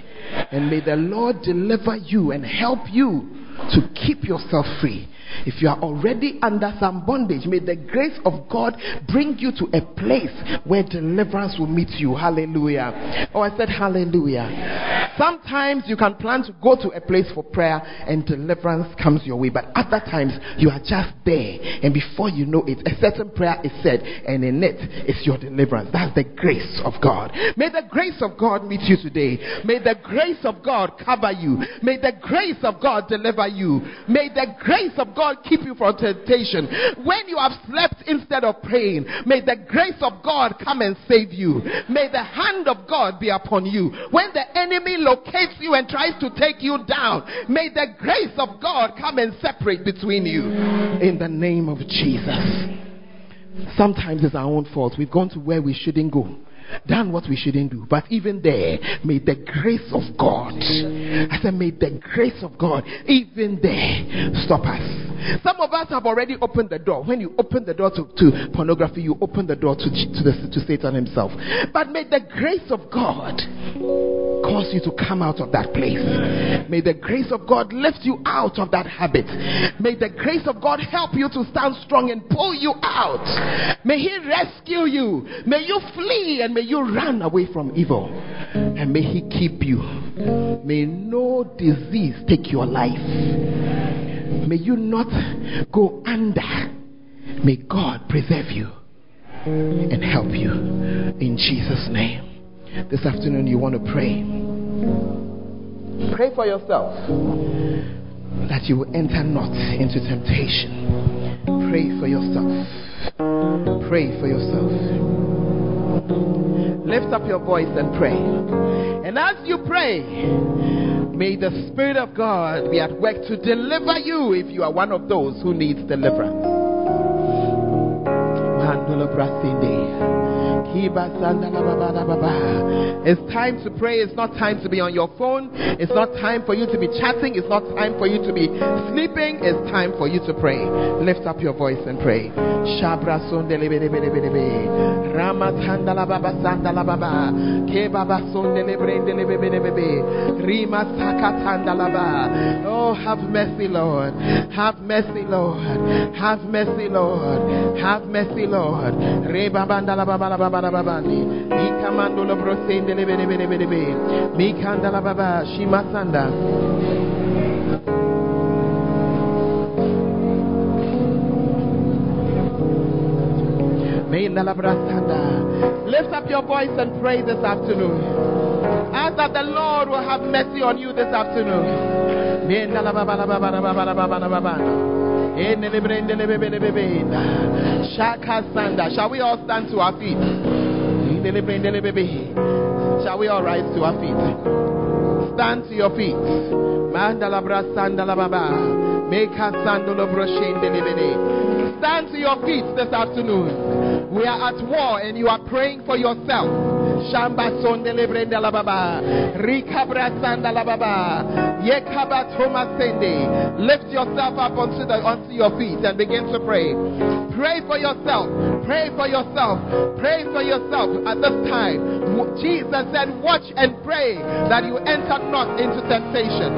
And may the Lord deliver you and help you to keep yourself free. If you are already under some bondage, may the grace of God bring you to a place where deliverance will meet you. Hallelujah. Oh, I said hallelujah. Sometimes you can plan to go to a place for prayer and deliverance comes your way, but other times you are just there, and before you know it, a certain prayer is said, and in it is your deliverance. That's the grace of God. May the grace of God meet you today. May the grace of God cover you. May the grace of God deliver you. May the grace of God keep you from temptation. When you have slept instead of praying, may the grace of God come and save you. May the hand of God be upon you. When the enemy locates you and tries to take you down, may the grace of God come and separate between you. In the name of Jesus. Sometimes it's our own fault. We've gone to where we shouldn't go done what we shouldn't do. But even there, may the grace of God, I said, may the grace of God, even there, stop us. Some of us have already opened the door. When you open the door to, to pornography, you open the door to, to, the, to Satan himself. But may the grace of God cause you to come out of that place. May the grace of God lift you out of that habit. May the grace of God help you to stand strong and pull you out. May He rescue you. May you flee and may you run away from evil. And may He keep you. May no disease take your life. May you not go under. May God preserve you and help you in Jesus' name. This afternoon, you want to pray. Pray for yourself that you will enter not into temptation. Pray for yourself. Pray for yourself. Lift up your voice and pray. And as you pray, May the Spirit of God be at work to deliver you if you are one of those who needs deliverance. It's time to pray. It's not time to be on your phone. It's not time for you to be chatting. It's not time for you to be sleeping. It's time for you to pray. Lift up your voice and pray. Oh, have mercy, Lord. Have mercy, Lord. Have mercy, Lord. Have mercy, Lord. Re babanda la baba la baba la baba ni. Mi kamando lo brosende le bebe le bebe. Mi kanda la baba. Shima sanda. Lift up your voice and pray this afternoon. Ask that the Lord will have mercy on you this afternoon. Shall we all stand to our feet? Shall we all rise to our feet? Stand to your feet. Mandala brasanda baba. Stand to your feet this afternoon. We are at war and you are praying for yourself. Shamba sondele brenda la baba. Rikabra sanda la baba. Yekaba sende. Lift yourself up onto your feet and begin to pray. Pray for yourself. Pray for yourself. Pray for yourself at this time. Jesus said, Watch and pray that you enter not into temptation.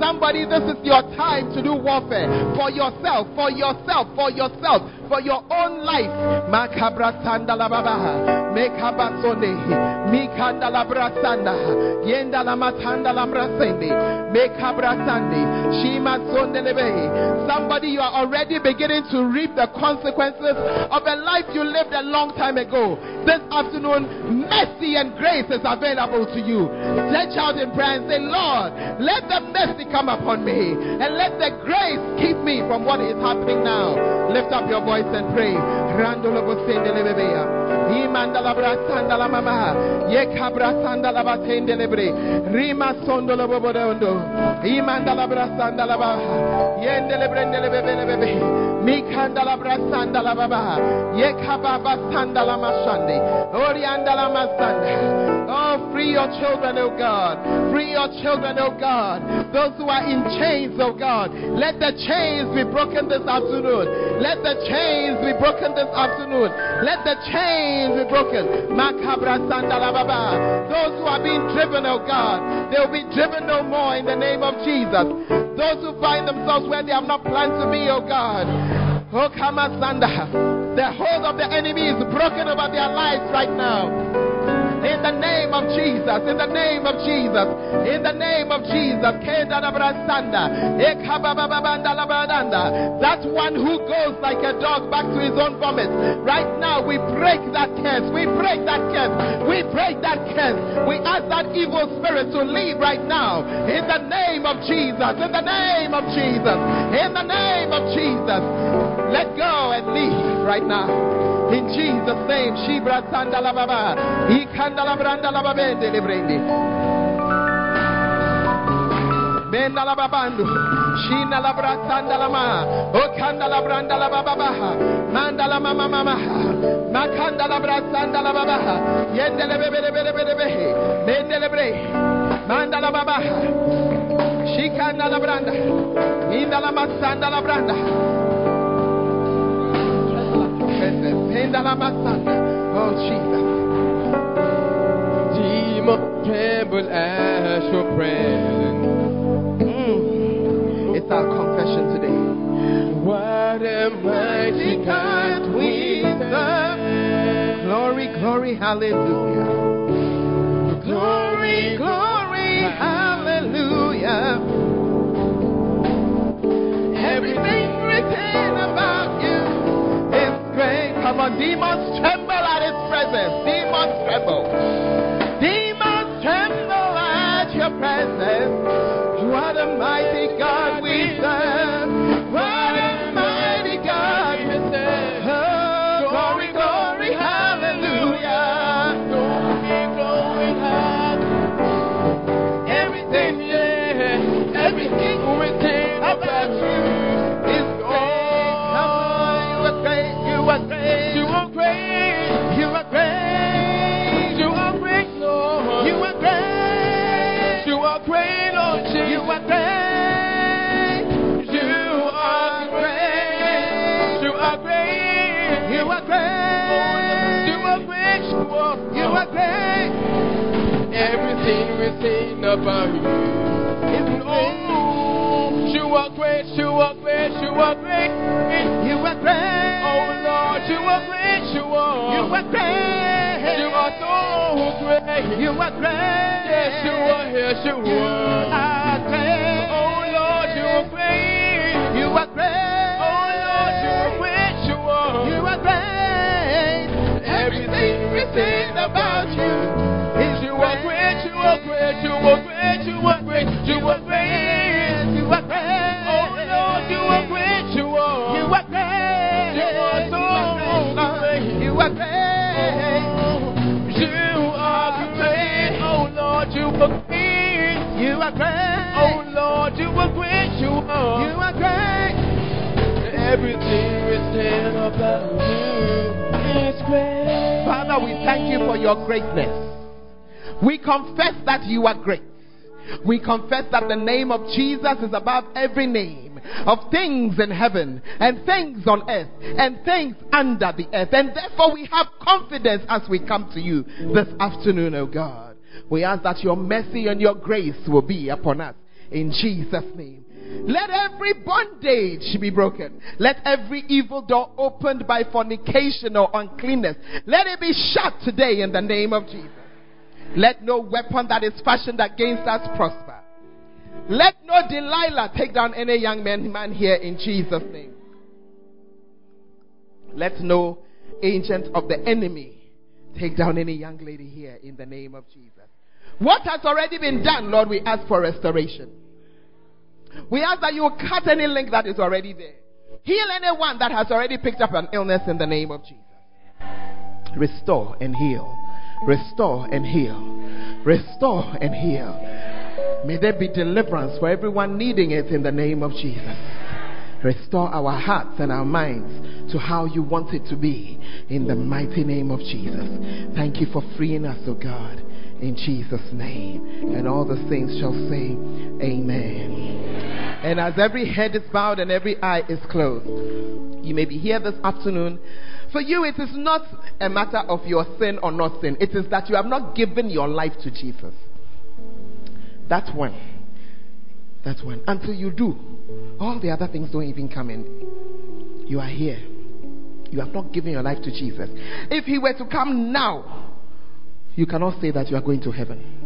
Somebody, this is your time to do warfare for yourself, for yourself, for yourself, for your own life. Makabra sanda la baba, mekabasone, mikanda la brasanda, yenda la matanda la brasende, mekabrasande, shima sonde lebe. Somebody, you are already beginning to reap the consequences of a life you lived a long time ago. This afternoon, mercy and grace is available to you. Stretch out in prayer and say, Lord, let the mercy come upon me and let the grace keep me from what is happening now. Lift up your voice and pray. La baba. Yeka baba sanda la mashande. Orianda la masanda. Oh, free your children, oh God. Free your children, oh God. Those who are in chains, oh God. Let the chains be broken this afternoon. Let the chains be broken this afternoon. Let the chains be broken. Makabra Those who are being driven, oh God, they will be driven no more in the name of Jesus. Those who find themselves where they have not planned to be, oh God. Oh, Kamasanda. The hold of the enemy is broken over their lives right now. In the name of Jesus, in the name of Jesus, in the name of Jesus. That one who goes like a dog back to his own vomit. Right now, we break that curse. We break that curse. We break that curse. We ask that evil spirit to leave right now. In the name of Jesus. In the name of Jesus. In the name of Jesus. Let go and leave right now. In Jesus' name, Shibra Sandala Baba, Ikandala Brandala Babende Lebrendi. Benda la babando, Shina la bratanda la ma, Okanda la branda la babaha, Manda la mama mama, Makanda la bratanda la babaha, Yende le bebe bebe bebe, Mende le bre, Manda la babaha, Shikanda la branda, Minda la masanda la branda, Oh, Jesus. Your presence. Mm. It's our confession today. What a mighty God we serve. Glory, glory, hallelujah. Glory, glory, hallelujah. Everything written about demons tremble at his presence. Demons tremble. Everything we sing about you is oh, you are great, you are great, you are great. You are great. Oh Lord, you are great, you are. You are great. You are so great. You are great. Yes, you are, yes, you are. You are great. Oh Lord, you are great. You are great. Oh Lord, you are great, you are. You are great. Everything we sing about you are great, you are great, you are great, you are great, you are great. Oh Lord, you are great, you are. You are great. You are so great. You are great. You are great. Oh Lord, you are great. You are great. Oh Lord, you are great, you are. You are great. Everything written about you is great. Father, we thank you for your greatness. We confess that you are great. We confess that the name of Jesus is above every name of things in heaven and things on earth and things under the earth. And therefore, we have confidence as we come to you this afternoon, O oh God. We ask that your mercy and your grace will be upon us in Jesus' name. Let every bondage be broken. Let every evil door opened by fornication or uncleanness, let it be shut today in the name of Jesus. Let no weapon that is fashioned against us prosper. Let no Delilah take down any young man, man here in Jesus' name. Let no agent of the enemy take down any young lady here in the name of Jesus. What has already been done, Lord, we ask for restoration. We ask that you cut any link that is already there. Heal anyone that has already picked up an illness in the name of Jesus. Restore and heal Restore and heal. Restore and heal. May there be deliverance for everyone needing it in the name of Jesus. Restore our hearts and our minds to how you want it to be in the mighty name of Jesus. Thank you for freeing us, O oh God. In Jesus' name. And all the saints shall say, Amen. And as every head is bowed and every eye is closed, you may be here this afternoon. For you, it is not a matter of your sin or not sin, it is that you have not given your life to Jesus. That's one. That's one. Until you do, all the other things don't even come in. You are here. You have not given your life to Jesus. If He were to come now, you cannot say that you are going to heaven.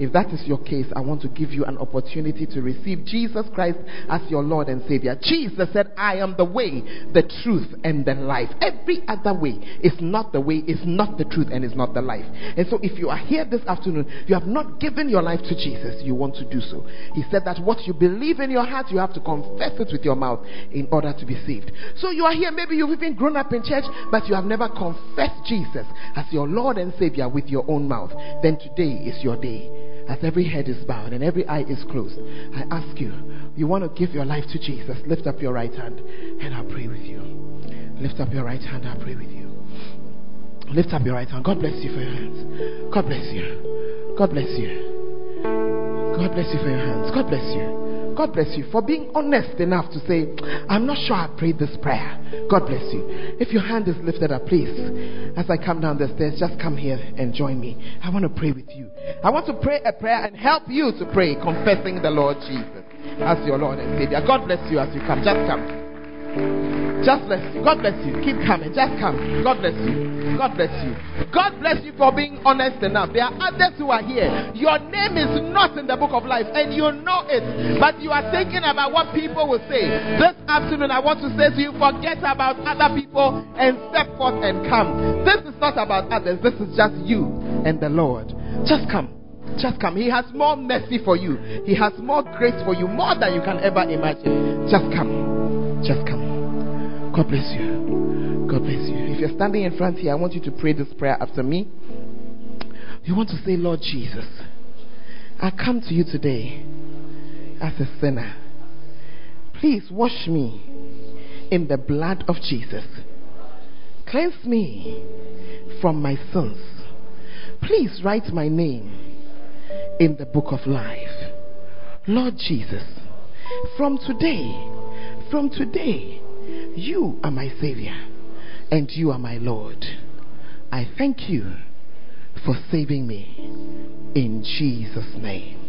If that is your case, I want to give you an opportunity to receive Jesus Christ as your Lord and Savior. Jesus said, I am the way, the truth, and the life. Every other way is not the way, is not the truth, and is not the life. And so, if you are here this afternoon, you have not given your life to Jesus, you want to do so. He said that what you believe in your heart, you have to confess it with your mouth in order to be saved. So, you are here, maybe you've even grown up in church, but you have never confessed Jesus as your Lord and Savior with your own mouth. Then today is your day as every head is bowed and every eye is closed, I ask you, you want to give your life to Jesus, lift up your right hand and I'll pray with you. Lift up your right hand, I'll pray with you. Lift up your right hand. God bless you for your hands. God bless you. God bless you. God bless you for your hands. God bless you. God bless you for being honest enough to say, I'm not sure I prayed this prayer. God bless you. If your hand is lifted up, please, as I come down the stairs, just come here and join me. I want to pray with you. I want to pray a prayer and help you to pray, confessing the Lord Jesus as your Lord and Savior. God bless you as you come. Just come. Just bless you. God bless you. Keep coming. Just come. God bless you. God bless you. God bless you for being honest enough. There are others who are here. Your name is not in the book of life and you know it, but you are thinking about what people will say. This afternoon, I want to say to you forget about other people and step forth and come. This is not about others, this is just you and the Lord. Just come. Just come. He has more mercy for you. He has more grace for you, more than you can ever imagine. Just come. Just come. God bless you. God bless you. If you're standing in front here, I want you to pray this prayer after me. You want to say, Lord Jesus, I come to you today as a sinner. Please wash me in the blood of Jesus. Cleanse me from my sins. Please write my name in the book of life. Lord Jesus, from today, from today, you are my Savior and you are my Lord. I thank you for saving me in Jesus' name.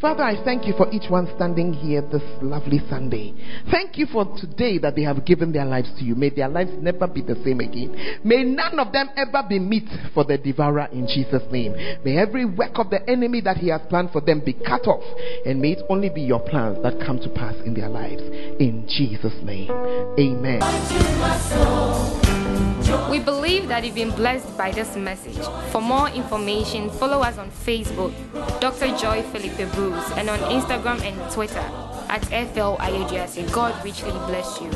Father, I thank you for each one standing here this lovely Sunday. Thank you for today that they have given their lives to you. May their lives never be the same again. May none of them ever be meat for the devourer in Jesus' name. May every work of the enemy that he has planned for them be cut off. And may it only be your plans that come to pass in their lives. In Jesus' name. Amen. We believe that you've been blessed by this message. For more information, follow us on Facebook, Dr. Joy Philippe Bruce, and on Instagram and Twitter at FL. God richly bless you.